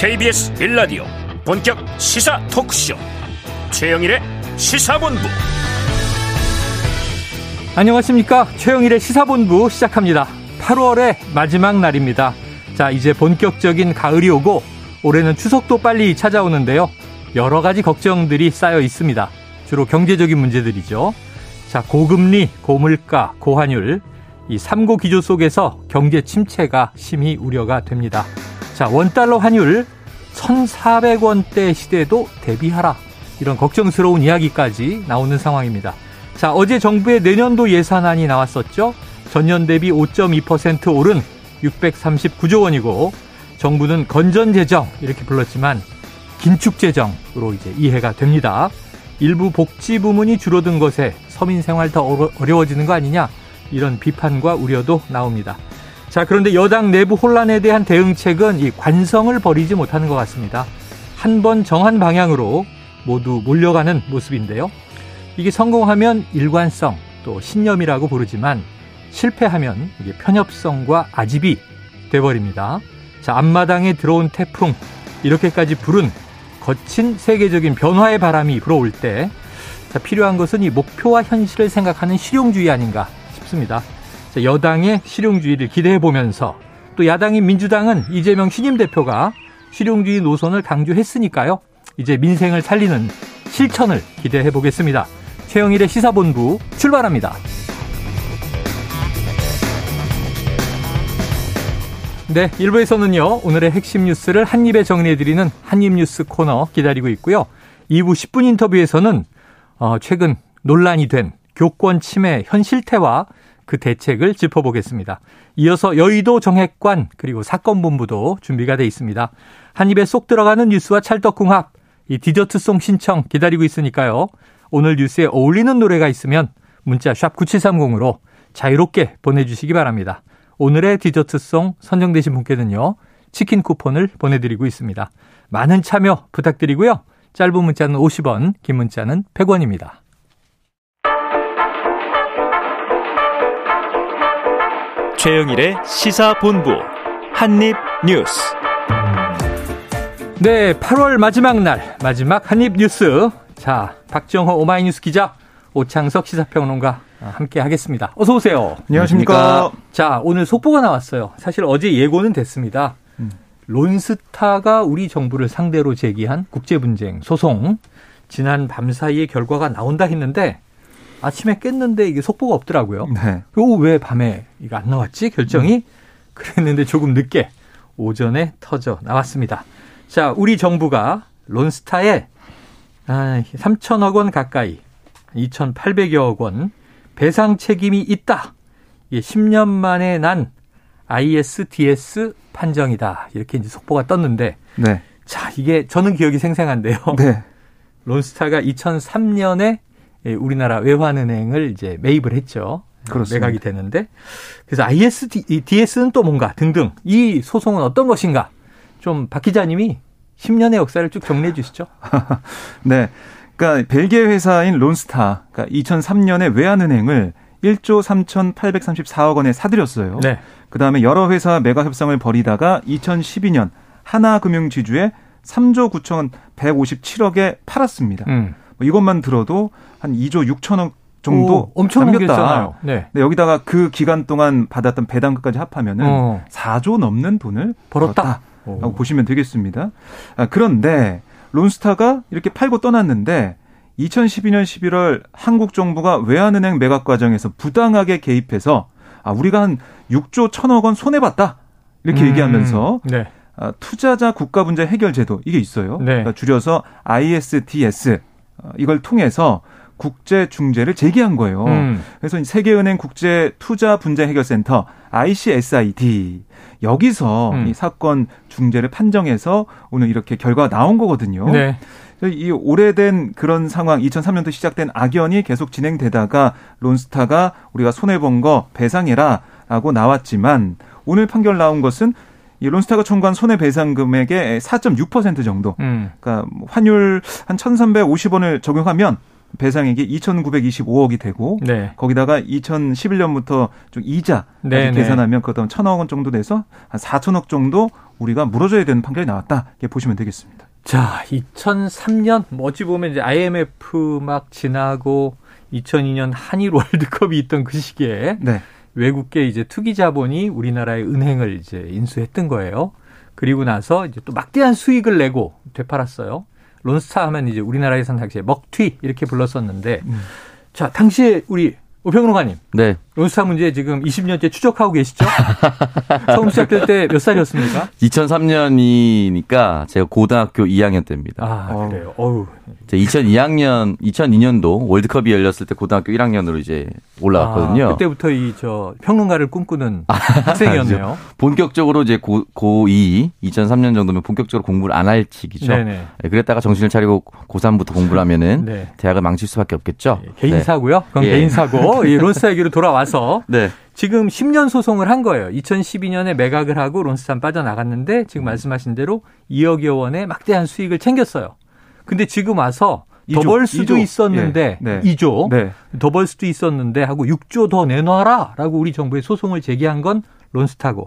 KBS 빌라디오 본격 시사 토크쇼. 최영일의 시사본부. 안녕하십니까? 최영일의 시사본부 시작합니다. 8월의 마지막 날입니다. 자 이제 본격적인 가을이 오고 올해는 추석도 빨리 찾아오는데요. 여러 가지 걱정들이 쌓여 있습니다. 주로 경제적인 문제들이죠. 자 고금리 고물가 고환율 이 삼고 기조 속에서 경제 침체가 심히 우려가 됩니다. 자, 원달러 환율 1,400원대 시대도 대비하라. 이런 걱정스러운 이야기까지 나오는 상황입니다. 자, 어제 정부의 내년도 예산안이 나왔었죠. 전년 대비 5.2% 오른 639조 원이고 정부는 건전 재정 이렇게 불렀지만 긴축 재정으로 이제 이해가 됩니다. 일부 복지 부문이 줄어든 것에 서민 생활 더 어려워지는 거 아니냐 이런 비판과 우려도 나옵니다. 자, 그런데 여당 내부 혼란에 대한 대응책은 이 관성을 버리지 못하는 것 같습니다. 한 번 정한 방향으로 모두 몰려가는 모습인데요. 이게 성공하면 일관성 또 신념이라고 부르지만 실패하면 이게 편협성과 아집이 돼버립니다. 자, 앞마당에 들어온 태풍 이렇게까지 불은 거친 세계적인 변화의 바람이 불어올 때 자, 필요한 것은 이 목표와 현실을 생각하는 실용주의 아닌가 싶습니다. 여당의 실용주의를 기대해 보면서 또 야당인 민주당은 이재명 신임 대표가 실용주의 노선을 강조했으니까요. 이제 민생을 살리는 실천을 기대해 보겠습니다. 최영일의 시사본부 출발합니다. 네, 1부에서는요, 오늘의 핵심 뉴스를 한입에 정리해드리는 한입뉴스 코너 기다리고 있고요. 2부 10분 인터뷰에서는, 어, 최근 논란이 된 교권 침해 현 실태와 그 대책을 짚어보겠습니다. 이어서 여의도 정액관 그리고 사건본부도 준비가 돼 있습니다. 한 입에 쏙 들어가는 뉴스와 찰떡궁합 이 디저트송 신청 기다리고 있으니까요. 오늘 뉴스에 어울리는 노래가 있으면 문자 샵 9730으로 자유롭게 보내주시기 바랍니다. 오늘의 디저트송 선정되신 분께는요. 치킨 쿠폰을 보내드리고 있습니다. 많은 참여 부탁드리고요. 짧은 문자는 50원, 긴 문자는 100원입니다. 최영일의 시사본부 한입뉴스. 네, 8월 마지막 날 마지막 한입뉴스. 자, 박정호 오마이뉴스 기자, 오창석 시사평론가 함께 하겠습니다. 어서 오세요. 안녕하십니까. 자, 오늘 속보가 나왔어요. 사실 어제 예고는 됐습니다. 음. 론스타가 우리 정부를 상대로 제기한 국제 분쟁 소송 지난 밤 사이에 결과가 나온다 했는데 아침에 깼는데 이게 속보가 없더라고요. 네. 그리고 왜 밤에 이거 안 나왔지? 결정이 음. 그랬는데 조금 늦게 오전에 터져 나왔습니다. 자, 우리 정부가 론스타에 아, 3천억 원 가까이 2,800여억 원 배상 책임이 있다. 이게 10년 만에 난 ISDS 판정이다. 이렇게 이제 속보가 떴는데 네. 자, 이게 저는 기억이 생생한데요. 네. 론스타가 2003년에 예, 우리나라 외환은행을 이제 매입을 했죠. 그렇습니다. 매각이 되는데 그래서 ISDS는 또 뭔가 등등 이 소송은 어떤 것인가 좀 박 기자님이 10년의 역사를 쭉 정리해 주시죠. 네. 그러니까 벨기에 회사인 론스타 그러니까 2003년에 외환은행을 1조 3,834억 원에 사들였어요. 네. 그다음에 여러 회사 매각 협상을 벌이다가 2012년 하나금융지주에 3조 9천 157억에 팔았습니다. 음. 뭐 이것만 들어도 한 2조 6천억 정도 오, 엄청 남겼다. 네. 네. 여기다가 그 기간 동안 받았던 배당금까지 합하면은 어. 4조 넘는 돈을 벌었다. 라고 보시면 되겠습니다. 아, 그런데 론스타가 이렇게 팔고 떠났는데 2012년 11월 한국 정부가 외환은행 매각 과정에서 부당하게 개입해서 아 우리가 한 6조 1천억 원 손해 봤다. 이렇게 음, 얘기하면서 네. 아, 투자자 국가 분자 해결 제도 이게 있어요. 네. 그러니까 줄여서 ISDS 어, 이걸 통해서 국제 중재를 제기한 거예요. 음. 그래서 세계은행 국제 투자 분쟁 해결센터 ICSID 여기서 음. 이 사건 중재를 판정해서 오늘 이렇게 결과가 나온 거거든요. 네. 이 오래된 그런 상황 2003년도 시작된 악연이 계속 진행되다가 론스타가 우리가 손해 본 거 배상해라라고 나왔지만 오늘 판결 나온 것은 이 론스타가 청구한 손해배상 금액의 4.6% 정도. 음. 그러니까 환율 한 1,350원을 적용하면 배상액이 2,925억이 되고 네. 거기다가 2011년부터 좀 이자 네, 네, 계산하면 그것도 한 1,000억 원 정도 돼서 한 4천억 정도 우리가 물어줘야 되는 판결이 나왔다. 이렇게 보시면 되겠습니다. 자, 2003년 뭐 어찌 보면 이제 IMF 막 지나고 2002년 한일 월드컵이 있던 그 시기에 네. 외국계 이제 투기 자본이 우리나라의 은행을 이제 인수했던 거예요. 그리고 나서 이제 또 막대한 수익을 내고 되팔았어요. 론스타 하면 이제 우리나라에선 당시에 먹튀 이렇게 불렀었는데 음. 자, 당시에 우리 오평론가님. 네. 론스타 문제 지금 20년째 추적하고 계시죠? 처음 시작될 때 몇 살이었습니까? 2003년이니까 제가 고등학교 2학년 때입니다. 아, 그래요. 어우. 2002학년, 2002년도 월드컵이 열렸을 때 고등학교 1학년으로 이제 올라갔거든요. 아, 그때부터 이 저 평론가를 꿈꾸는 아, 학생이었네요. 본격적으로 이제 고, 고2, 2003년 정도면 본격적으로 공부를 안 할 시기죠. 네네. 네, 그랬다가 정신을 차리고 고3부터 공부를 하면은 네. 대학을 망칠 수밖에 없겠죠. 예, 개인 네. 사고요? 그건 예. 개인 사고. 이 론스타 얘기로 돌아와서 네. 지금 10년 소송을 한 거예요. 2012년에 매각을 하고 론스탄 빠져나갔는데 지금 말씀하신 대로 2억여 원의 막대한 수익을 챙겼어요. 근데 지금 와서 더벌 수도 2조. 있었는데 네. 네. 2조 네. 더벌 수도 있었는데 하고 6조 더 내놔라라고 우리 정부에 소송을 제기한 건 론스타고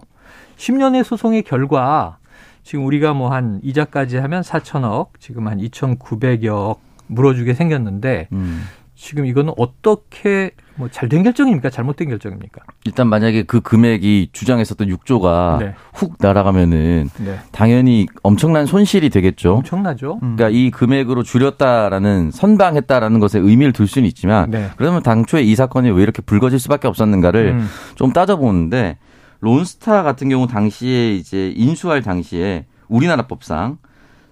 10년의 소송의 결과 지금 우리가 뭐 한 이자까지 하면 4천억 지금 한 2,900억 물어주게 생겼는데 음. 지금 이거는 어떻게 뭐 잘된 결정입니까? 잘못된 결정입니까? 일단 만약에 그 금액이 주장했었던 6조가 네. 훅 날아가면은 네. 당연히 엄청난 손실이 되겠죠. 엄청나죠. 음. 그러니까 이 금액으로 줄였다라는 선방했다라는 것에 의미를 둘 수는 있지만 네. 그러면 당초에 이 사건이 왜 이렇게 불거질 수밖에 없었는가를 음. 좀 따져보는데 론스타 같은 경우 당시에 이제 인수할 당시에 우리나라 법상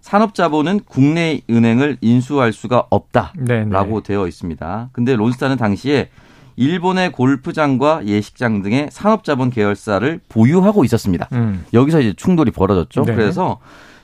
산업자본은 국내 은행을 인수할 수가 없다라고 네네. 되어 있습니다. 근데 론스타는 당시에 일본의 골프장과 예식장 등의 산업자본 계열사를 보유하고 있었습니다. 음. 여기서 이제 충돌이 벌어졌죠. 네 그래서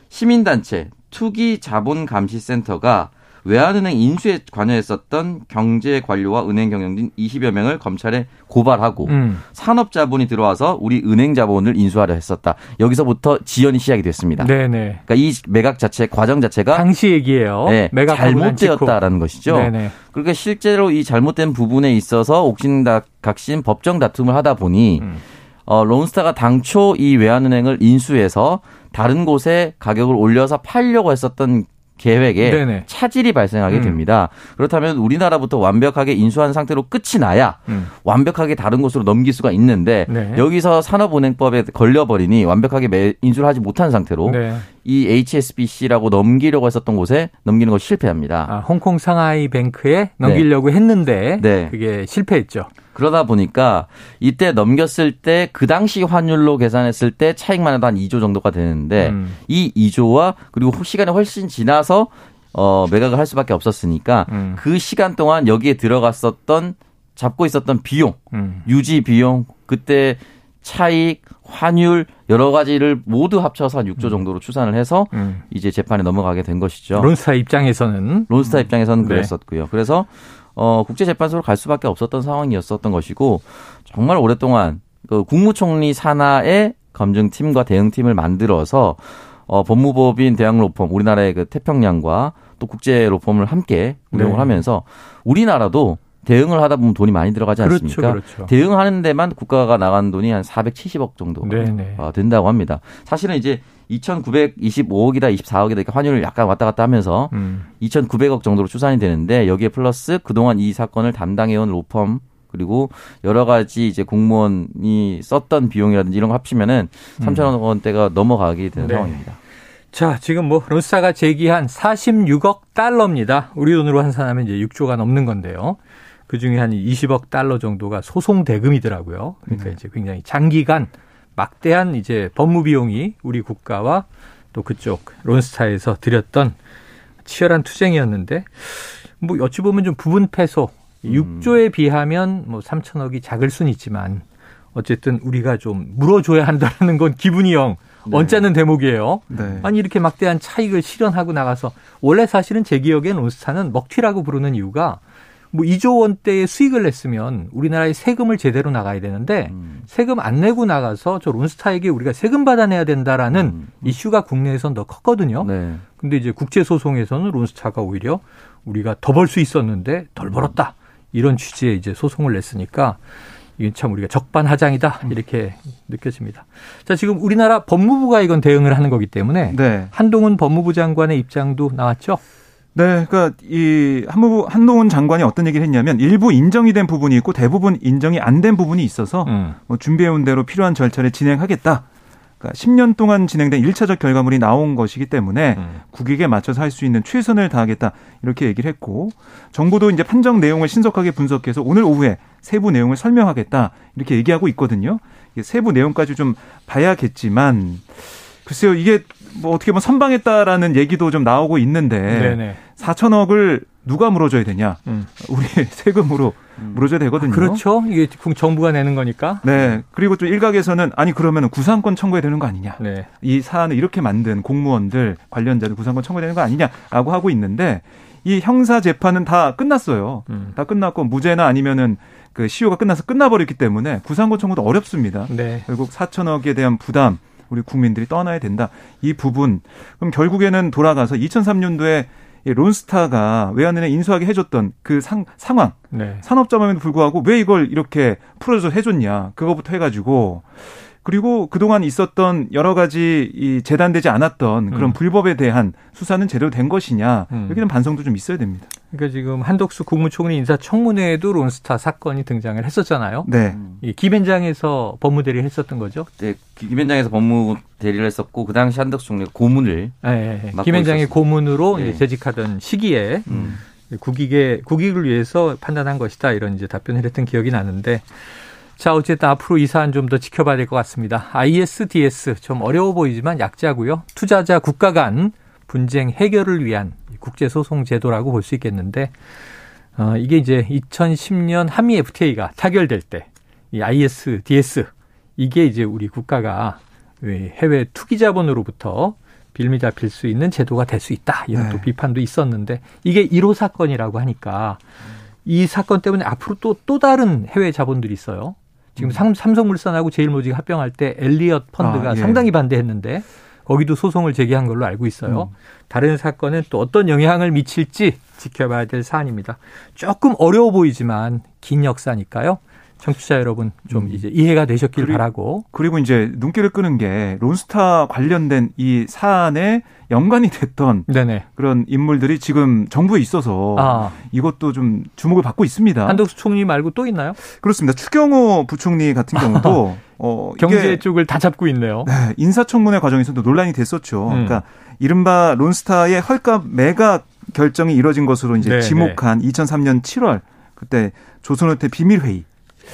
시민단체 투기자본감시센터가 외환은행 인수에 관여했었던 경제 관료와 은행 경영진 20여 명을 검찰에 고발하고 음. 산업 자본이 들어와서 우리 은행 자본을 인수하려 했었다. 여기서부터 지연이 시작이 됐습니다. 네네. 그러니까 이 매각 자체 과정 자체가 당시 얘기예요. 네, 잘못되었다라는 것이죠. 네네. 그러니까 실제로 이 잘못된 부분에 있어서 옥신각신 법정 다툼을 하다 보니 음. 어, 론스타가 당초 이 외환은행을 인수해서 다른 곳에 가격을 올려서 팔려고 했었던 계획에 네네. 차질이 발생하게 음. 됩니다. 그렇다면 우리나라부터 완벽하게 인수한 상태로 끝이 나야 음. 완벽하게 다른 곳으로 넘길 수가 있는데 네. 여기서 산업은행법에 걸려버리니 완벽하게 인수를 하지 못한 상태로 네. 이 HSBC라고 넘기려고 했었던 곳에 넘기는 걸 실패합니다. 아, 홍콩 상하이 뱅크에 넘기려고 네. 했는데 네. 그게 실패했죠. 그러다 보니까 이때 넘겼을 때 그 당시 환율로 계산했을 때 차익만 해도 한 2조 정도가 되는데 음. 이 2조와 그리고 시간이 훨씬 지나서 어 매각을 할 수밖에 없었으니까 음. 그 시간 동안 여기에 들어갔었던 잡고 있었던 비용, 음. 유지 비용, 그때 차익, 환율 여러 가지를 모두 합쳐서 한 6조 음. 정도로 추산을 해서 음. 이제 재판에 넘어가게 된 것이죠. 론스타 입장에서는 론스타 입장에서는 네. 그랬었고요. 그래서 어 국제 재판소로 갈 수밖에 없었던 상황이었었던 것이고 정말 오랫동안 그 국무총리 산하의 검증팀과 대응팀을 만들어서 어 법무법인 대학로펌 우리나라의 그 태평양과 또 국제 로펌을 함께 운영을 네. 하면서 우리나라도 대응을 하다 보면 돈이 많이 들어가지 그렇죠, 않습니까? 그렇죠, 그렇죠. 대응하는 데만 국가가 나간 돈이 한 470억 정도 네네. 네. 어, 된다고 합니다. 사실은 이제 2,925억이다 24억이다 이렇게 환율을 약간 왔다 갔다 하면서 음. 2,900억 정도로 추산이 되는데 여기에 플러스 그동안 이 사건을 담당해온 로펌 그리고 여러 가지 이제 공무원이 썼던 비용이라든지 이런 거 합치면은 음. 3천억 원대가 넘어가게 되는 네. 상황입니다. 자, 지금 뭐 론스타가 제기한 46억 달러입니다. 우리 돈으로 환산하면 이제 6조가 넘는 건데요. 그 중에 한 20억 달러 정도가 소송 대금이더라고요. 그러니까 음. 이제 굉장히 장기간 막대한 이제 법무 비용이 우리 국가와 또 그쪽 론스타에서 들였던 치열한 투쟁이었는데 뭐 어찌 보면 좀 부분 패소 6조에 음. 비하면 뭐 3천억이 작을 수는 있지만 어쨌든 우리가 좀 물어줘야 한다는 건 기분이 영 네. 언짢은 대목이에요. 네. 아니 이렇게 막대한 차익을 실현하고 나가서 원래 사실은 제 기억엔 론스타는 먹튀라고 부르는 이유가 뭐 2조 원대의 수익을 냈으면 우리나라의 세금을 제대로 나가야 되는데 음. 세금 안 내고 나가서 저 론스타에게 우리가 세금 받아내야 된다라는 음. 이슈가 국내에선 더 컸거든요. 네. 근데 이제 국제 소송에서는 론스타가 오히려 우리가 더 벌 수 있었는데 덜 벌었다. 이런 취지의 이제 소송을 냈으니까 이게 참 우리가 적반하장이다 이렇게 느껴집니다. 자 지금 우리나라 법무부가 이건 대응을 하는 거기 때문에 네. 한동훈 법무부 장관의 입장도 나왔죠. 네, 그러니까 이 한무부 한동훈 장관이 어떤 얘기를 했냐면 일부 인정이 된 부분이 있고 대부분 인정이 안 된 부분이 있어서 음. 뭐 준비해온 대로 필요한 절차를 진행하겠다. 그러니까 10년 동안 진행된 1차적 결과물이 나온 것이기 때문에 음. 국익에 맞춰서 할 수 있는 최선을 다하겠다 이렇게 얘기를 했고 정부도 이제 판정 내용을 신속하게 분석해서 오늘 오후에 세부 내용을 설명하겠다 이렇게 얘기하고 있거든요. 세부 내용까지 좀 봐야겠지만 글쎄요 이게 뭐 어떻게 보면 선방했다라는 얘기도 좀 나오고 있는데 네네. 4천억을 누가 물어줘야 되냐? 음. 우리 세금으로 음. 물어줘야 되거든요. 아, 그렇죠. 이게 정부가 내는 거니까. 네. 그리고 또 일각에서는 아니 그러면 구상권 청구해야 되는 거 아니냐? 네. 이 사안을 이렇게 만든 공무원들 관련자들 구상권 청구해야 되는 거 아니냐라고 하고 있는데 이 형사 재판은 다 끝났어요. 음. 다 끝났고 무죄나 아니면은 그 시효가 끝나서 끝나버렸기 때문에 구상권 청구도 어렵습니다. 네. 결국 4천억에 대한 부담 우리 국민들이 떠나야 된다. 이 부분 그럼 결국에는 돌아가서 2003년도에 론스타가 외환은행 인수하게 해줬던 그 상, 상황 네. 산업자금에도 불구하고 왜 이걸 이렇게 풀어줘서 해줬냐 그거부터 해가지고 그리고 그동안 있었던 여러 가지 이 재단되지 않았던 그런 음. 불법에 대한 수사는 제대로 된 것이냐 음. 여기는 반성도 좀 있어야 됩니다. 그러니까 지금 한덕수 국무총리 인사청문회에도 론스타 사건이 등장을 했었잖아요. 네. 이 김현장에서 법무대리 했었던 거죠. 네, 김현장에서 법무대리를 했었고 그 당시 한덕수 총리가 고문을 네, 네. 김현장의 고문으로 네. 재직하던 시기에 음. 국익에 국익을 위해서 판단한 것이다 이런 이제 답변을 했던 기억이 나는데 자, 어쨌든 앞으로 이 사안 좀 더 지켜봐야 될 것 같습니다. ISDS 좀 어려워 보이지만 약자고요. 투자자 국가 간 분쟁 해결을 위한 국제소송 제도라고 볼 수 있겠는데 어, 이게 이제 2010년 한미 FTA가 타결될 때 이 ISDS 이게 이제 우리 국가가 해외 투기 자본으로부터 빌미 잡힐 수 있는 제도가 될 수 있다. 이런 네. 또 비판도 있었는데 이게 1호 사건이라고 하니까 이 사건 때문에 앞으로 또또 다른 해외 자본들이 있어요. 지금 음. 삼성물산하고 제일모직 합병할 때 엘리엇 펀드가 아, 예. 상당히 반대했는데 거기도 소송을 제기한 걸로 알고 있어요. 음. 다른 사건은 또 어떤 영향을 미칠지 지켜봐야 될 사안입니다. 조금 어려워 보이지만 긴 역사니까요. 청취자 여러분 좀 음. 이제 이해가 되셨길 그리고, 바라고. 그리고 이제 눈길을 끄는 게 론스타 관련된 이 사안에 연관이 됐던 네네. 그런 인물들이 지금 정부에 있어서 아. 이것도 좀 주목을 받고 있습니다. 한덕수 총리 말고 또 있나요? 그렇습니다. 추경호 부총리 같은 경우도 어, 경제 쪽을 다 잡고 있네요. 네, 인사청문회 과정에서도 논란이 됐었죠. 음. 그러니까 이른바 론스타의 헐값 매각 결정이 이뤄진 것으로 이제 네, 지목한 네. 2003년 7월 그때 조선호텔 비밀회의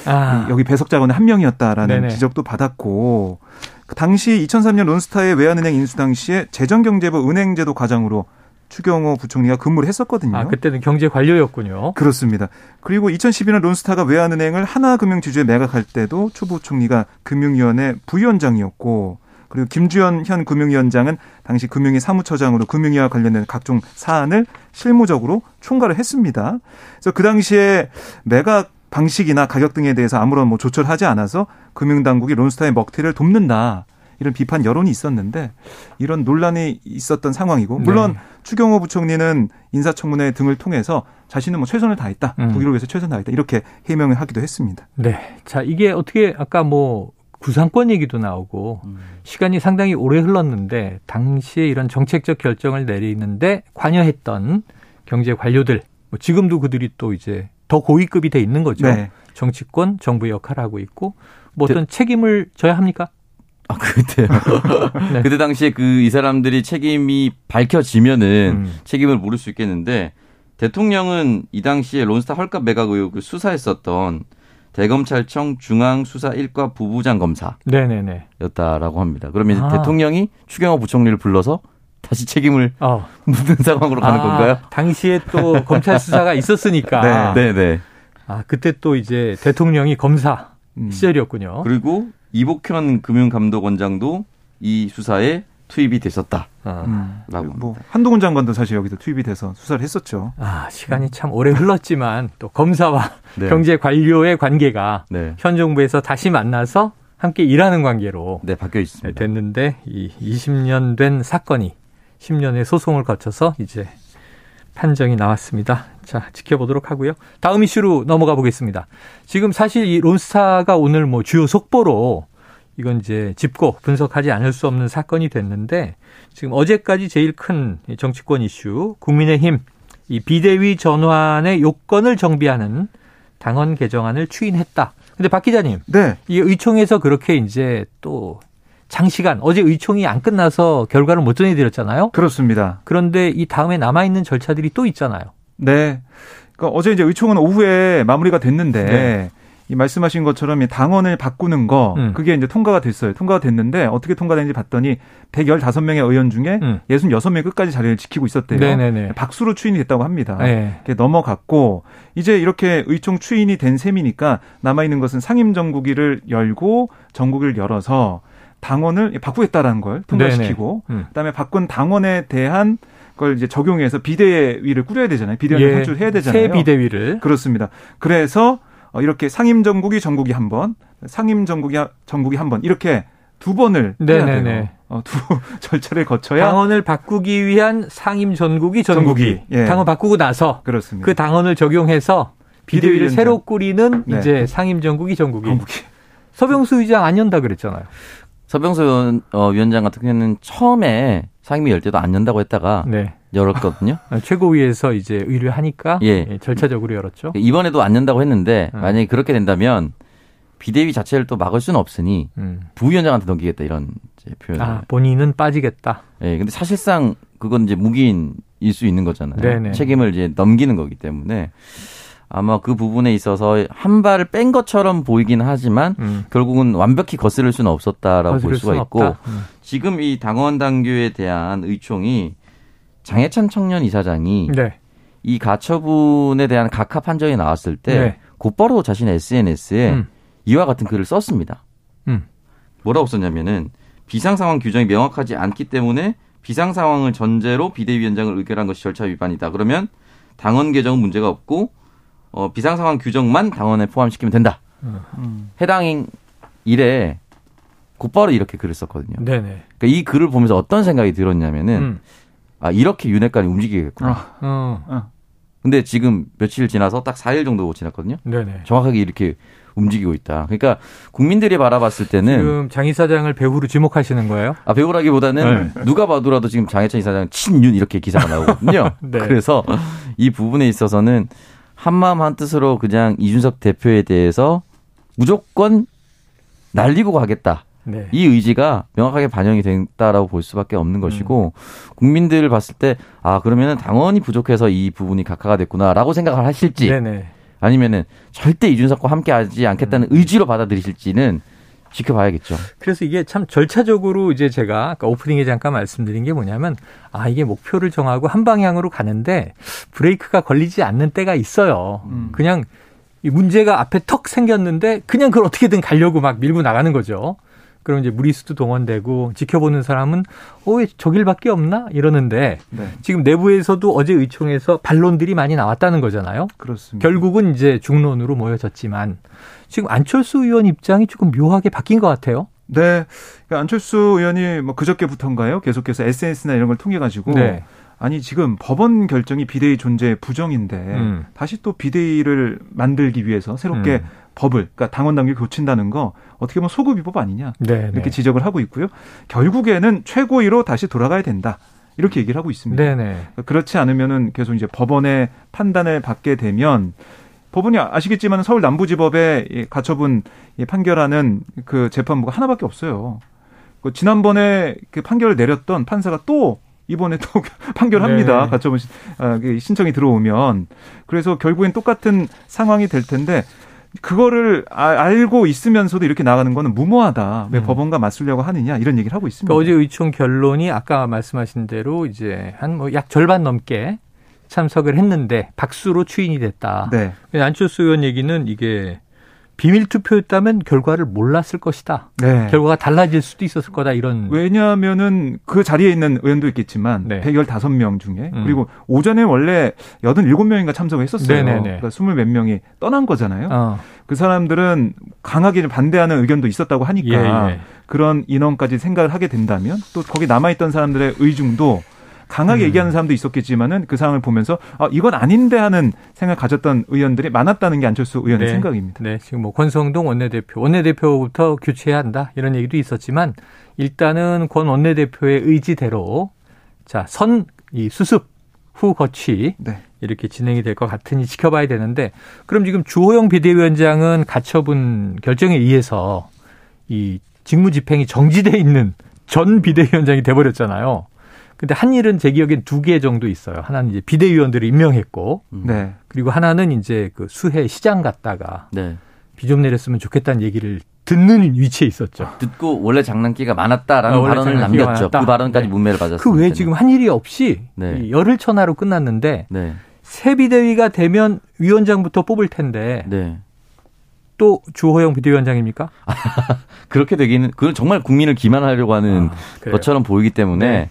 아. 여기 배석자건의 한 명이었다라는 네네. 지적도 받았고 그 당시 2003년 론스타의 외환은행 인수 당시에 재정경제부 은행제도 과장으로 추경호 부총리가 근무를 했었거든요. 아, 그때는 경제 관료였군요. 그렇습니다. 그리고 2012년 론스타가 외환은행을 하나금융지주에 매각할 때도 추 부총리가 금융위원회 부위원장이었고 그리고 김주현 현 금융위원장은 당시 금융위 사무처장으로 금융위와 관련된 각종 사안을 실무적으로 총괄을 했습니다. 그래서 그 당시에 매각 방식이나 가격 등에 대해서 아무런 뭐 조처를 하지 않아서 금융당국이 론스타의 먹튀를 돕는다. 이런 비판 여론이 있었는데 이런 논란이 있었던 상황이고 물론 네. 추경호 부총리는 인사청문회 등을 통해서 자신은 뭐 최선을 다했다 음. 국익을 위해서 최선을 다했다 이렇게 해명을 하기도 했습니다. 네, 자 이게 어떻게 아까 뭐 구상권 얘기도 나오고 음. 시간이 상당히 오래 흘렀는데 당시에 이런 정책적 결정을 내리는데 관여했던 경제 관료들 뭐 지금도 그들이 또 이제 더 고위급이 돼 있는 거죠. 네. 정치권, 정부 역할을 하고 있고 뭐 어떤 그, 책임을 져야 합니까? 아, 그때요. 네. 그때 당시에 그 이 사람들이 책임이 밝혀지면은 음. 책임을 물을 수 있겠는데 대통령은 이 당시에 론스타 헐값 매각 의혹을 수사했었던 대검찰청 중앙수사 1과 부부장 검사. 네네네. 였다라고 합니다. 그러면 아. 대통령이 추경호 부총리를 불러서 다시 책임을 어. 묻는 상황으로 가는 아, 건가요? 당시에 또 검찰 수사가 있었으니까. 네, 네. 네. 아 그때 또 이제 대통령이 검사 음. 시절이었군요. 그리고 이복현 금융감독원장도 이 수사에 투입이 됐었다. 아. 라고. 뭐 한동훈 장관도 사실 여기서 투입이 돼서 수사를 했었죠. 아 시간이 참 오래 흘렀지만 또 검사와 네. 경제 관료의 관계가 네. 현 정부에서 다시 만나서 함께 일하는 관계로 네, 바뀌어 있습니다. 됐는데 이 20년 된 사건이 10년의 소송을 거쳐서 이제 판정이 나왔습니다. 자, 지켜보도록 하고요. 다음 이슈로 넘어가 보겠습니다. 지금 사실 이 론스타가 오늘 뭐 주요 속보로 이건 이제 짚고 분석하지 않을 수 없는 사건이 됐는데 지금 어제까지 제일 큰 정치권 이슈 국민의힘 이 비대위 전환의 요건을 정비하는 당헌 개정안을 추인했다. 근데 박 기자님, 네. 이 의총에서 그렇게 이제 또 장시간 어제 의총이 안 끝나서 결과를 못 전해드렸잖아요. 그렇습니다. 그런데 이 다음에 남아 있는 절차들이 또 있잖아요. 네. 그러니까 어제 이제 의총은 오후에 마무리가 됐는데 네. 이 말씀하신 것처럼 이 당원을 바꾸는 거 음. 그게 이제 통과가 됐어요. 통과가 됐는데 어떻게 통과된지 봤더니 115명의 의원 중에 음. 66명 끝까지 자리를 지키고 있었대요. 네네네. 박수로 추인이 됐다고 합니다. 네. 넘어갔고 이제 이렇게 의총 추인이 된 셈이니까 남아 있는 것은 상임 정국위를 열고 정국을 열어서 당원을 바꾸겠다라는 걸 통과시키고 음. 그다음에 바꾼 당원에 대한 걸 이제 적용해서 비대위를 꾸려야 되잖아요. 비대위를 예. 선출해야 되잖아요. 새 비대위를 그렇습니다. 그래서 어, 이렇게 상임 정국이 전국이 한 번, 상임 정국이 전국이 한 번 이렇게 두 번을 네네네. 해야 돼요. 어, 두 절차를 거쳐야 당원을 바꾸기 위한 상임 전국이 전국이, 전국이 예. 당원 바꾸고 나서 그렇습니다. 그 당원을 적용해서 비대위를 새로 꾸리는 네. 이제 상임 전국이 전국이. 전국이. 서병수 의장 안 연다 그랬잖아요. 서병수 어, 위원장 같은 경우는 처음에 상임위 열 때도 안 연다고 했다가 네. 열었거든요. 아, 최고위에서 이제 의뢰하니까 예. 예. 절차적으로 열었죠. 이번에도 안 연다고 했는데 음. 만약에 그렇게 된다면 비대위 자체를 또 막을 수는 없으니 음. 부위원장한테 넘기겠다 이런 표현. 아 본인은 빠지겠다. 예, 근데 사실상 그건 이제 무기인일 수 있는 거잖아요. 네네. 책임을 이제 넘기는 거기 때문에 아마 그 부분에 있어서 한 발을 뺀 것처럼 보이긴 하지만 음. 결국은 완벽히 거스를 수는 없었다라고 볼 수가 있고 음. 지금 이 당원 당규에 대한 의총이 장해찬 청년 이사장이 네. 이 가처분에 대한 각하 판정이 나왔을 때 네. 곧바로 자신의 SNS에 음. 이와 같은 글을 썼습니다. 음. 뭐라고 썼냐면은 비상 상황 규정이 명확하지 않기 때문에 비상 상황을 전제로 비대위원장을 의결한 것이 절차 위반이다. 그러면 당원 개정은 문제가 없고 어, 비상 상황 규정만 당원에 포함시키면 된다. 음. 해당 일에 곧바로 이렇게 글을 썼거든요. 네네. 그러니까 이 글을 보면서 어떤 생각이 들었냐면은 음. 아 이렇게 윤핵관이 움직이겠구나. 어. 어. 어. 근데 지금 며칠 지나서 딱 4일 정도 지났거든요. 네네. 정확하게 이렇게 움직이고 있다. 그러니까 국민들이 바라봤을 때는 지금 장 이사장을 배우로 지목하시는 거예요? 아 배우라기보다는 네. 누가 봐도라도 지금 장혜찬 이사장 친윤 이렇게 기사가 나오거든요. 네. 그래서 이 부분에 있어서는 한마음 한뜻으로 그냥 이준석 대표에 대해서 무조건 날리고 가겠다. 네. 이 의지가 명확하게 반영이 됐다라고 볼 수밖에 없는 것이고 음. 국민들을 봤을 때 아 그러면은 당원이 부족해서 이 부분이 각하가 됐구나라고 생각을 하실지 네네. 아니면은 절대 이준석과 함께하지 않겠다는 음. 의지로 받아들이실지는 지켜봐야겠죠. 그래서 이게 참 절차적으로 이제 제가 아까 오프닝에 잠깐 말씀드린 게 뭐냐면 아 이게 목표를 정하고 한 방향으로 가는데 브레이크가 걸리지 않는 때가 있어요. 음. 그냥 이 문제가 앞에 턱 생겼는데 그냥 그걸 어떻게든 가려고 막 밀고 나가는 거죠. 그럼 이제 무리수도 동원되고 지켜보는 사람은 어왜 저 길밖에 없나 이러는데 네. 지금 내부에서도 어제 의총에서 반론들이 많이 나왔다는 거잖아요. 그렇습니다. 결국은 이제 중론으로 모여졌지만 지금 안철수 의원 입장이 조금 묘하게 바뀐 것 같아요. 네. 그러니까 안철수 의원이 뭐 그저께부터인가요? 계속해서 SNS나 이런 걸 통해 가지고 네. 아니 지금 법원 결정이 비대위 존재 부정인데 음. 다시 또 비대위를 만들기 위해서 새롭게 음. 법을 그러니까 당원 당규 고친다는 거 어떻게 보면 소급 위법 아니냐 네, 이렇게 네. 지적을 하고 있고요. 결국에는 최고위로 다시 돌아가야 된다. 이렇게 얘기를 하고 있습니다. 네네. 네. 그렇지 않으면은 계속 이제 법원의 판단을 받게 되면 법원이 아시겠지만 서울 남부지법에 가처분 판결하는 그 재판부가 하나밖에 없어요. 그 지난번에 그 판결을 내렸던 판사가 또 이번에 또 판결합니다. 네. 가처분 아, 그 신청이 들어오면 그래서 결국엔 똑같은 상황이 될 텐데 그거를 아, 알고 있으면서도 이렇게 나가는 거는 무모하다. 왜 음. 법원과 맞서려고 하느냐 이런 얘기를 하고 있습니다. 그러니까 어제 의총 결론이 아까 말씀하신 대로 이제 한 뭐 약 절반 넘게 참석을 했는데 박수로 추인이 됐다. 네. 안철수 의원 얘기는 이게 비밀 투표였다면 결과를 몰랐을 것이다. 네. 결과가 달라질 수도 있었을 거다 이런. 왜냐하면은 그 자리에 있는 의원도 있겠지만 네. 115명 중에 음. 그리고 오전에 원래 87명인가 참석을 했었어요. 네네네. 그러니까 20몇 명이 떠난 거잖아요. 어. 그 사람들은 강하게 반대하는 의견도 있었다고 하니까 예, 예. 그런 인원까지 생각을 하게 된다면 또 거기 남아 있던 사람들의 의중도 강하게 음. 얘기하는 사람도 있었겠지만은 그 상황을 보면서 아, 이건 아닌데 하는 생각 가졌던 의원들이 많았다는 게 안철수 의원의 네. 생각입니다. 네, 지금 뭐 권성동 원내대표, 원내대표부터 교체해야 한다 이런 얘기도 있었지만 일단은 권 원내대표의 의지대로 자, 선 이 수습 후 거취 네. 이렇게 진행이 될 것 같으니 지켜봐야 되는데 그럼 지금 주호영 비대위원장은 가처분 결정에 의해서 이 직무 집행이 정지돼 있는 전 비대위원장이 돼버렸잖아요. 근데 한 일은 제 기억엔 두 개 정도 있어요. 하나는 이제 비대위원들을 임명했고, 음. 네. 그리고 하나는 이제 그 수해 시장 갔다가 네. 비좀 내렸으면 좋겠다는 얘기를 듣는 위치에 있었죠. 듣고 원래 장난기가 많았다라는 어, 발언을 남겼죠. 많았다. 그 발언까지 네. 문매를 받았습니다. 그 외에 지금 한 일이 없이 네. 열흘 천하로 끝났는데 네. 새 비대위가 되면 위원장부터 뽑을 텐데 네. 또 주호영 비대위원장입니까? 그렇게 되기는 그건 정말 국민을 기만하려고 하는 아, 것처럼 보이기 때문에 네.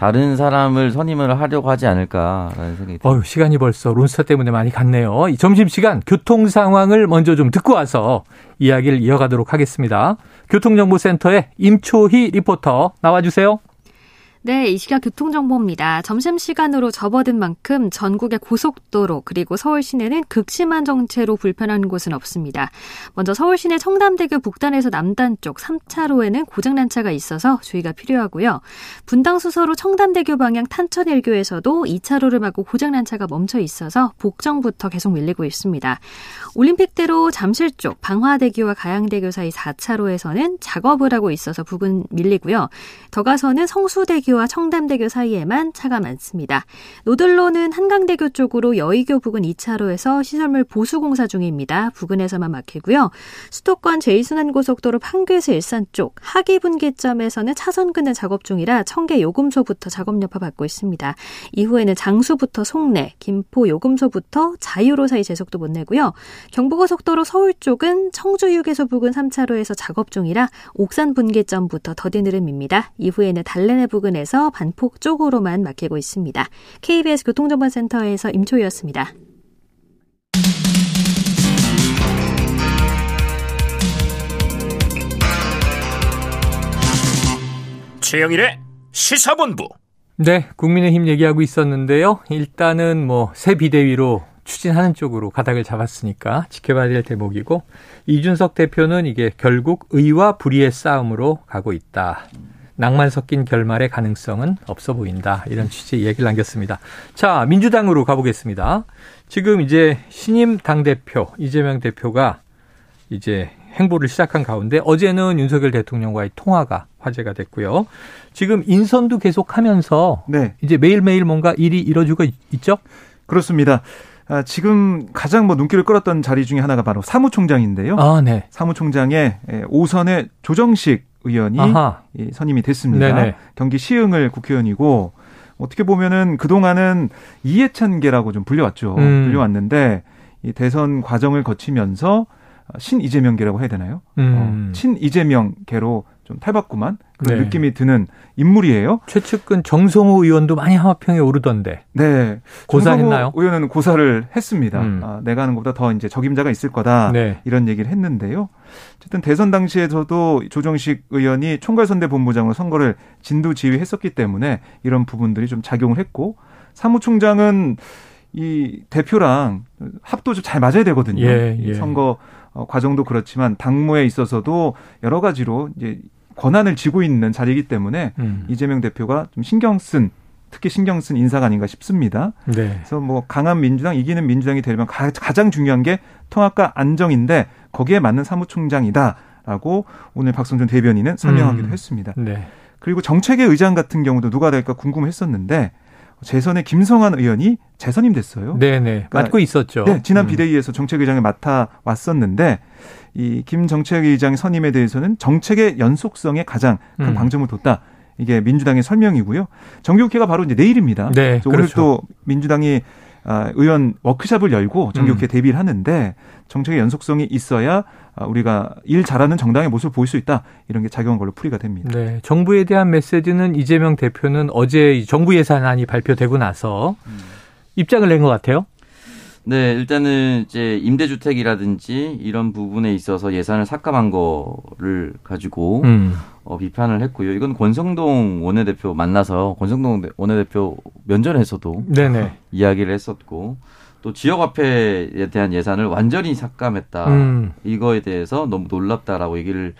다른 사람을 선임을 하려고 하지 않을까라는 생각이 듭니다. 어휴, 시간이 벌써 론스타 때문에 많이 갔네요. 이 점심시간 교통 상황을 먼저 좀 듣고 와서 이야기를 이어가도록 하겠습니다. 교통정보센터의 임초희 리포터 나와주세요. 네, 이 시각 교통정보입니다. 점심시간으로 접어든 만큼 전국의 고속도로 그리고 서울 시내는 극심한 정체로 불편한 곳은 없습니다. 먼저 서울 시내 청담대교 북단에서 남단 쪽 3차로에는 고장난 차가 있어서 주의가 필요하고요. 분당 수서로 청담대교 방향 탄천일교에서도 2차로를 막고 고장난 차가 멈춰 있어서 복정부터 계속 밀리고 있습니다. 올림픽대로 잠실 쪽 방화대교와 가양대교 사이 4차로에서는 작업을 하고 있어서 부근 밀리고요. 더 가서는 성수대교 여의교와 청담대교 사이에만 차가 많습니다. 노들로는 한강대교 쪽으로 여의교 부근 2차로에서 시설물 보수 공사 중입니다. 부근에서만 막히고요. 수도권 제2순환고속도로 판교에서 일산 쪽 하기 분기점에서는 차선 근는 작업 중이라 청계 요금소부터 작업 여파 받고 있습니다. 이후에는 장수부터 송내, 김포 요금소부터 자유로 사이 제속도 못 내고요. 경부고속도로 서울 쪽은 청주 휴게소 부근 3차로에서 작업 중이라 옥산 분기점부터 더디 느림입니다. 이후에는 달래내 부근 에 부분에서 반폭 쪽으로만 막히고 있습니다. KBS 교통정보센터에서 임초희였습니다. 최영일의 시사본부. 네, 국민의힘 얘기하고 있었는데요. 일단은 뭐 새 비대위로 추진하는 쪽으로 가닥을 잡았으니까 지켜봐야 될 대목이고 이준석 대표는 이게 결국 의와 불의의 싸움으로 가고 있다. 낭만 섞인 결말의 가능성은 없어 보인다. 이런 취지의 얘기를 남겼습니다. 자, 민주당으로 가보겠습니다. 지금 이제 신임 당대표 이재명 대표가 이제 행보를 시작한 가운데 어제는 윤석열 대통령과의 통화가 화제가 됐고요. 지금 인선도 계속하면서 네. 이제 매일매일 뭔가 일이 이뤄지고 있죠? 그렇습니다. 아, 지금 가장 뭐 눈길을 끌었던 자리 중에 하나가 바로 사무총장인데요. 아, 네. 사무총장의 5선의 조정식 의원이 선임이 됐습니다. 네네. 경기 시흥을 국회의원이고 어떻게 보면은 그동안은 이해찬계라고 좀 불려왔죠. 음. 불려왔는데 이 대선 과정을 거치면서 신 이재명계라고 해야 되나요? 음. 어, 친 이재명계로 좀 탈바꿈한 그런 네. 느낌이 드는 인물이에요. 최측근 정성호 의원도 많이 하마평에 오르던데. 네. 고사했나요? 의원은 고사를 했습니다. 음. 아, 내가 하는 것보다 더 이제 적임자가 있을 거다. 네. 이런 얘기를 했는데요. 어쨌든 대선 당시에서도 조정식 의원이 총괄선대 본부장으로 선거를 진두 지휘했었기 때문에 이런 부분들이 좀 작용을 했고 사무총장은 이 대표랑 합도 좀 잘 맞아야 되거든요. 예, 예. 선거 어, 과정도 그렇지만 당무에 있어서도 여러 가지로 이제 권한을 쥐고 있는 자리이기 때문에 음. 이재명 대표가 좀 신경 쓴 특히 신경 쓴 인사가 아닌가 싶습니다. 네. 그래서 뭐 강한 민주당 이기는 민주당이 되려면 가 장 중요한 게 통합과 안정인데 거기에 맞는 사무총장이다라고 오늘 박성준 대변인은 설명하기도 음. 했습니다. 네. 그리고 정책의 의장 같은 경우도 누가 될까 궁금했었는데 재선의 김성환 의원이 재선임 됐어요. 네네. 그러니까 맡고 있었죠. 네, 지난 음. 비대위에서 정책의장을 맡아 왔었는데 이 김 정책 의장 선임에 대해서는 정책의 연속성에 가장 큰 음. 방점을 뒀다. 이게 민주당의 설명이고요. 정기국회가 바로 이제 내일입니다. 네, 그렇죠. 오늘 또 민주당이 아, 의원 워크샵을 열고 정기국회 음. 대비를 하는데 정책의 연속성이 있어야 아, 우리가 일 잘하는 정당의 모습을 보일 수 있다 이런 게 작용한 걸로 풀이가 됩니다. 네, 정부에 대한 메시지는 이재명 대표는 어제 정부 예산안이 발표되고 나서 음. 입장을 낸 것 같아요. 네, 일단은 이제 임대주택이라든지 이런 부분에 있어서 예산을 삭감한 거를 가지고 음. 어, 비판을 했고요. 이건 권성동 원내대표 만나서 권성동 원내대표 면전에서도 네네. 이야기를 했었고 또 지역화폐에 대한 예산을 완전히 삭감했다. 음. 이거에 대해서 너무 놀랍다라고 얘기를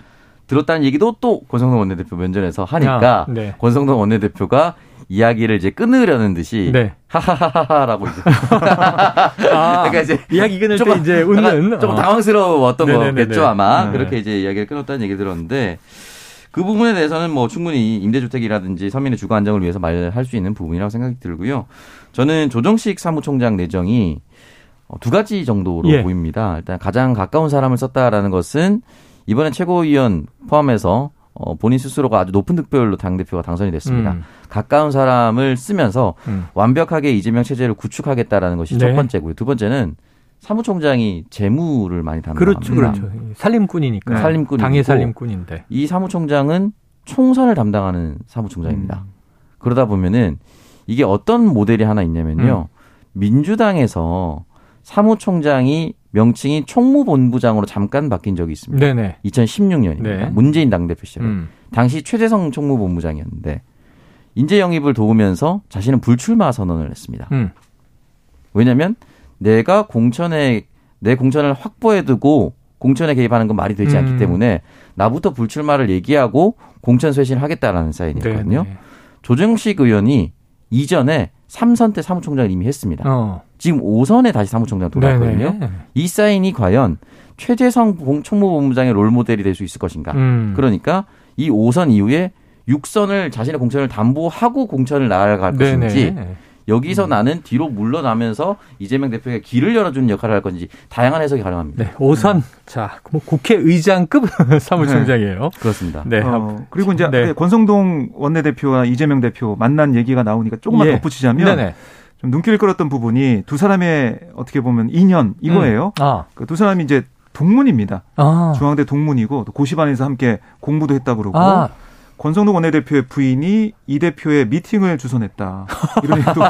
들었다는 얘기도 또 권성동 원내대표 면전에서 하니까 아, 네. 권성동 원내대표가 이야기를 이제 끊으려는 듯이 네. 하하하하라고 이제 아, 그러니까 이제 이야기 끊을 때 이제 웃는 좀 어. 당황스러웠던 네네네네. 거겠죠 아마 네. 그렇게 이제 이야기를 끊었다는 얘기를 들었는데 그 부분에 대해서는 뭐 충분히 임대주택이라든지 서민의 주거 안정을 위해서 말할 수 있는 부분이라고 생각이 들고요. 저는 조정식 사무총장 내정이 어, 두 가지 정도로 예. 보입니다. 일단 가장 가까운 사람을 썼다라는 것은 이번에 최고위원 포함해서 어, 본인 스스로가 아주 높은 득표율로 당대표가 당선이 됐습니다. 음. 가까운 사람을 쓰면서 음. 완벽하게 이재명 체제를 구축하겠다라는 것이 네. 첫 번째고요. 두 번째는 사무총장이 재무를 많이 담당합니다. 그렇죠, 그렇죠. 살림꾼이니까. 네. 살림꾼 당의 살림꾼인데 이 사무총장은 총선을 담당하는 사무총장입니다. 음. 그러다 보면은 이게 어떤 모델이 하나 있냐면요. 음. 민주당에서 사무총장이 명칭이 총무본부장으로 잠깐 바뀐 적이 있습니다. 네네. 2016년입니다. 네. 문재인 당대표 시절에. 음. 당시 최재성 총무본부장이었는데 인재 영입을 도우면서 자신은 불출마 선언을 했습니다. 음. 왜냐하면 내가 공천에 내 공천을 확보해두고 공천에 개입하는 건 말이 되지 음. 않기 때문에 나부터 불출마를 얘기하고 공천 쇄신을 하겠다라는 사인이었거든요. 네네. 조정식 의원이 이전에 3선 때 사무총장을 이미 했습니다. 어. 지금 5선에 다시 사무총장 돌아왔거든요. 이 사인이 과연 최재성 총무본부장의 롤모델이 될 수 있을 것인가. 음. 그러니까 이 5선 이후에 6선을 자신의 공천을 담보하고 공천을 나아갈. 것인지 여기서 음. 나는 뒤로 물러나면서 이재명 대표에게 길을 열어주는 역할을 할 건지 다양한 해석이 가능합니다. 네, 5선 음. 자, 뭐 국회의장급 사무총장이에요. 네. 그렇습니다. 네. 어, 그리고 이제 네. 권성동 원내대표와 이재명 대표 만난 얘기가 나오니까 조금만 예. 덧붙이자면 네네. 좀 눈길을 끌었던 부분이 두 사람의 어떻게 보면 인연 이거예요. 음. 아. 그 두 사람이 이제 동문입니다. 아. 중앙대 동문이고 또 고시반에서 함께 공부도 했다 그러고 아. 권성동 원내대표의 부인이 이 대표의 미팅을 주선했다. 이런 얘기도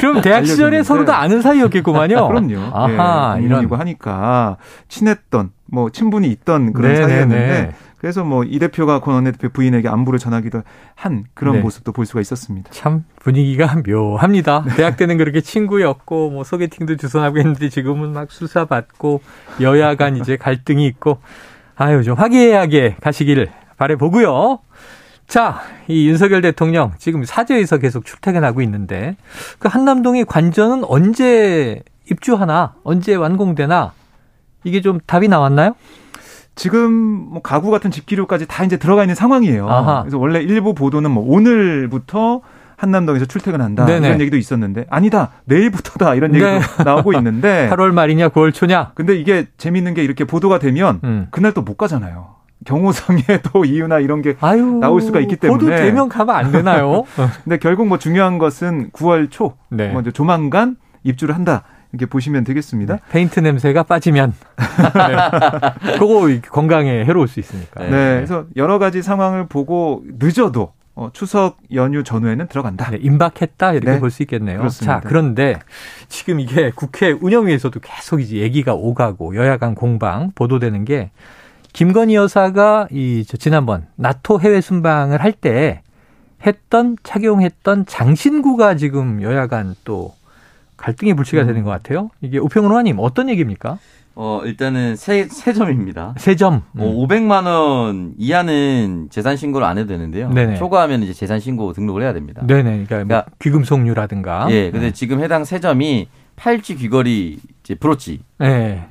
그럼 대학 시절에 서로 다 아는 사이였겠구만요. 그럼요. 아하, 예, 이런 거 하니까 친했던 뭐 친분이 있던 그런 네네네. 사이였는데 그래서 뭐 이 대표가 권 원내대표 부인에게 안부를 전하기도 한 그런 네. 모습도 볼 수가 있었습니다. 참 분위기가 묘합니다. 네. 대학 때는 그렇게 친구였고 뭐 소개팅도 주선하고 했는데 지금은 막 수사받고 여야 간 이제 갈등이 있고 아유 좀 화기애애하게 가시길 바래보고요. 자, 이 윤석열 대통령 지금 사저에서 계속 출퇴근하고 있는데 그 한남동의 관전은 언제 입주하나 언제 완공되나 이게 좀 답이 나왔나요? 지금 뭐 가구 같은 집기류까지 다 이제 들어가 있는 상황이에요. 아하. 그래서 원래 일부 보도는 뭐 오늘부터 한남동에서 출퇴근한다 네네. 이런 얘기도 있었는데 아니다 내일부터다 이런 얘기도 네. 나오고 있는데 8월 말이냐 9월 초냐. 근데 이게 재밌는 게 이렇게 보도가 되면 음. 그날 또 못 가잖아요. 경호상의 또 이유나 이런 게 아유, 나올 수가 있기 때문에 모두 대면 가면 안 되나요? 근데 결국 뭐 중요한 것은 9월 초 네. 뭐 조만간 입주를 한다. 이렇게 보시면 되겠습니다. 네, 페인트 냄새가 빠지면 네. 그거 건강에 해로울 수 있으니까. 네. 네. 그래서 여러 가지 상황을 보고 늦어도 어, 추석 연휴 전후에는 들어간다. 네, 임박했다 이렇게 네. 볼수 있겠네요. 그렇습니다. 자, 그런데 지금 이게 국회 운영위에서도 계속 이제 얘기가 오가고 여야 간 공방 보도되는 게 김건희 여사가 이 지난번 나토 해외 순방을 할 때 했던 착용했던 장신구가 지금 여야간 또 갈등의 불씨가 되는 것 같아요. 이게 우평은 의원님 어떤 얘기입니까? 어, 일단은 세, 세 점입니다. 세 점. 음. 어, 500만 원 이하는 재산 신고를 안 해도 되는데요. 네네. 초과하면 이제 재산 신고 등록을 해야 됩니다. 네네. 그러니까, 뭐 그러니까 귀금속류라든가. 예. 근데 네. 지금 해당 세 점이 팔찌 귀걸이 이제 브로치거든요. 네.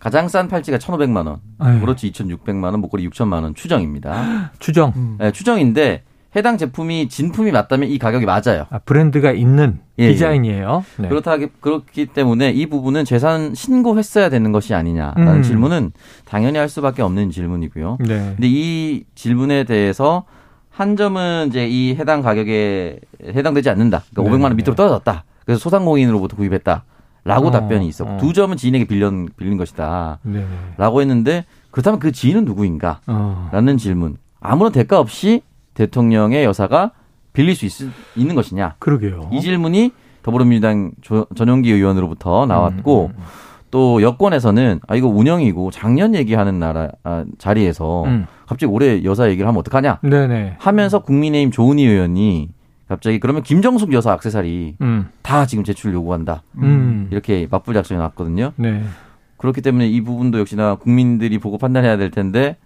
가장 싼 팔찌가 1,500만 원, 브로치 2,600만 원, 목걸이 6천만 원 추정입니다. 추정. 음. 네, 추정인데 해당 제품이 진품이 맞다면 이 가격이 맞아요. 아, 브랜드가 있는 예, 예. 디자인이에요. 네. 그렇다 그렇기 때문에 이 부분은 재산 신고했어야 되는 것이 아니냐라는 음. 질문은 당연히 할 수밖에 없는 질문이고요. 네. 근데 이 질문에 대해서 한 점은 이제 이 해당 가격에 해당되지 않는다. 그러니까 네. 500만 원 밑으로 떨어졌다. 그래서 소상공인으로부터 구입했다. 라고 어, 답변이 있었고 어. 두 점은 지인에게 빌려, 빌린 것이다. 네. 라고 했는데 그렇다면 그 지인은 누구인가? 어. 라는 질문. 아무런 대가 없이 대통령의 여사가 빌릴 수 있, 있는 것이냐? 그러게요. 이 질문이 더불어민주당 전용기 의원으로부터 나왔고 음, 음, 음. 또 여권에서는 아 이거 운영이고 작년 얘기하는 나라 아, 자리에서 음. 갑자기 올해 여사 얘기를 하면 어떡하냐 네네. 하면서 국민의힘 조은희 의원이 갑자기 그러면 김정숙 여사 악세사리 음. 다 지금 제출 요구한다 음. 이렇게 맞불 작성이 나왔거든요. 네. 그렇기 때문에 이 부분도 역시나 국민들이 보고 판단해야 될 텐데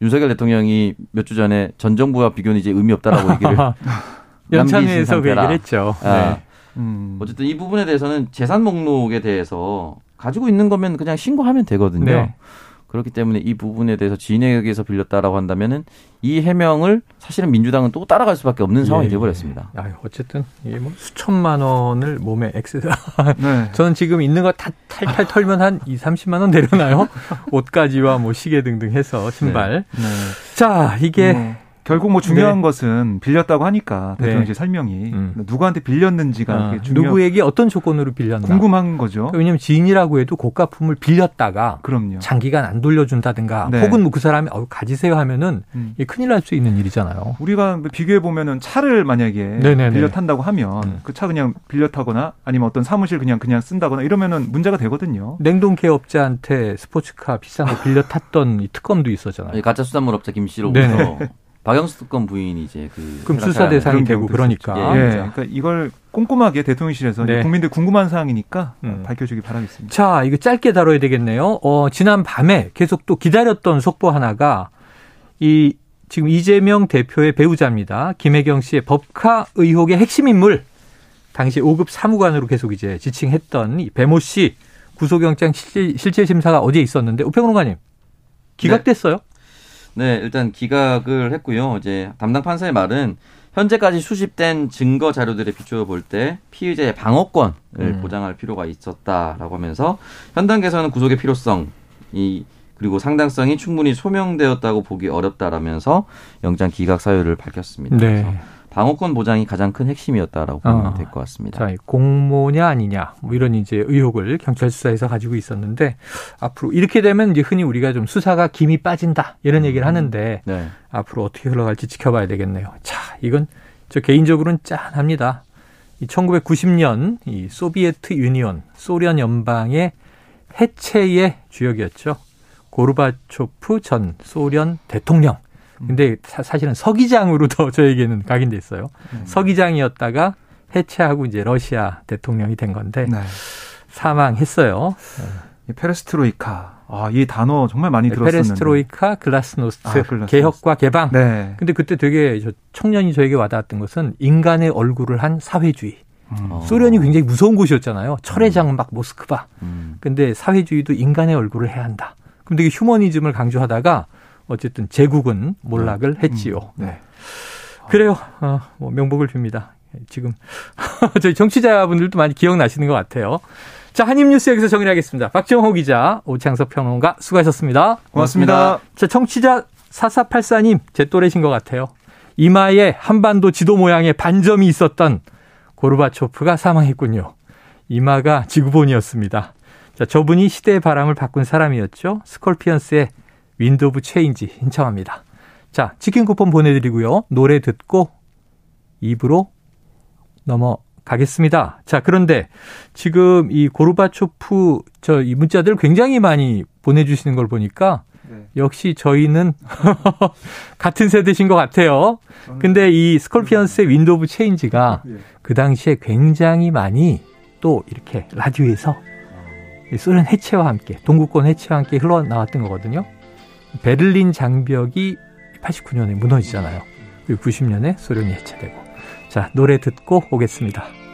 윤석열 대통령이 몇 주 전에 전 정부와 비교는 이제 의미 없다라고 얘기를 연찬회에서 그 얘기를 했죠. 아, 네. 음. 어쨌든 이 부분에 대해서는 재산 목록에 대해서 가지고 있는 거면 그냥 신고하면 되거든요. 네. 그렇기 때문에 이 부분에 대해서 진행에게서 빌렸다라고 한다면은 이 해명을 사실은 민주당은 또 따라갈 수밖에 없는 예, 상황이 되어버렸습니다. 예. 어쨌든 이게 뭐 수천만 원을 몸에 엑스. 네. 저는 지금 있는 거 다 탈탈 털면 한 2, 30만 원 내려나요? 옷까지와 뭐 시계 등등 해서 신발. 네. 네. 자, 이게 음. 결국 뭐 중요한 네. 것은 빌렸다고 하니까 대통령실 네. 설명이 음. 누구한테 빌렸는지가 아, 중요... 누구에게 어떤 조건으로 빌렸나 궁금한 거죠. 왜냐하면 지인이라고 해도 고가품을 빌렸다가 그럼요. 장기간 안 돌려준다든가 네. 혹은 뭐 그 사람이 어, 가지세요 하면은 음. 이게 큰일 날 수 있는 일이잖아요. 우리가 비교해 보면은 차를 만약에 네네네. 빌려 탄다고 하면 음. 그차 그냥 빌려 타거나 아니면 어떤 사무실 그냥 그냥 쓴다거나 이러면은 문제가 되거든요. 냉동 개업자한테 스포츠카 비싼 거 빌려 탔던 이 특검도 있었잖아요. 가짜 수산물 업자 김 씨로부터 박영수 특검 부인이 이제 그 그럼 수사 대상이 되고 그러니까. 예. 예. 그러니까 이걸 꼼꼼하게 대통령실에서 네. 국민들 궁금한 사항이니까 음. 밝혀주기 바라겠습니다. 자, 이거 짧게 다뤄야 되겠네요. 어, 지난 밤에 계속 또 기다렸던 속보 하나가 이 지금 이재명 대표의 배우자입니다. 김혜경 씨의 법카 의혹의 핵심 인물. 당시 5급 사무관으로 계속 이제 지칭했던 이 배모 씨 구속영장 실질, 실질 심사가 어제 있었는데 우평론가님 기각됐어요? 네. 네, 일단 기각을 했고요. 이제 담당 판사의 말은 현재까지 수집된 증거 자료들에 비추어 볼 때 피의자의 방어권을 음. 보장할 필요가 있었다라고 하면서 현 단계에서는 구속의 필요성 이 그리고 상당성이 충분히 소명되었다고 보기 어렵다라면서 영장 기각 사유를 밝혔습니다. 네. 방어권 보장이 가장 큰 핵심이었다라고 보면 어. 될것 같습니다. 자, 공모냐 아니냐 뭐 이런 이제 의혹을 경찰 수사에서 가지고 있었는데 앞으로 이렇게 되면 이제 흔히 우리가 좀 수사가 김이 빠진다 이런 음. 얘기를 하는데 네. 앞으로 어떻게 흘러갈지 지켜봐야 되겠네요. 자, 이건 저 개인적으로는 짠합니다. 이 1990년 이 소비에트 유니온 소련 연방의 해체의 주역이었죠. 고르바초프 전 소련 대통령. 근데 사, 실은 서기장으로 더 저에게는 각인돼 있어요. 음. 서기장이었다가 해체하고 이제 러시아 대통령이 된 건데 네. 사망했어요. 네. 페레스트로이카. 아, 이 단어 정말 많이 네, 들었었는데. 페레스트로이카, 글라스노스트, 아, 글라스노스트. 개혁과 개방. 네. 근데 그때 되게 저 청년이 저에게 와닿았던 것은 인간의 얼굴을 한 사회주의. 음. 소련이 굉장히 무서운 곳이었잖아요. 철회장 막 모스크바. 음. 근데 사회주의도 인간의 얼굴을 해야 한다. 그럼 되게 휴머니즘을 강조하다가 어쨌든 제국은 몰락을 네. 했지요. 음. 네. 그래요. 어, 뭐 명복을 빕니다. 지금 저희 정치자분들도 많이 기억나시는 것 같아요. 자, 한입뉴스 여기서 정리하겠습니다. 박정호 기자, 오창석 평론가 수고하셨습니다. 고맙습니다. 자, 청취자 4484님, 제 또래신 것 같아요. 이마에 한반도 지도 모양의 반점이 있었던 고르바초프가 사망했군요. 이마가 지구본이었습니다. 자, 저분이 시대의 바람을 바꾼 사람이었죠. 스콜피언스의 Wind of Change 신청합니다. 자, 치킨 쿠폰 보내드리고요. 노래 듣고 2부로 넘어가겠습니다. 자, 그런데 지금 이 고르바초프 저 이 문자들 굉장히 많이 보내주시는 걸 보니까 네. 역시 저희는 같은 세대신 것 같아요. 근데 이 스콜피언스의 Wind of Change가 예. 그 당시에 굉장히 많이 또 이렇게 라디오에서 소련 해체와 함께 동구권 해체와 함께 흘러나왔던 거거든요. 베를린 장벽이 89년에 무너지잖아요. 그리고 90년에 소련이 해체되고. 자, 노래 듣고 오겠습니다.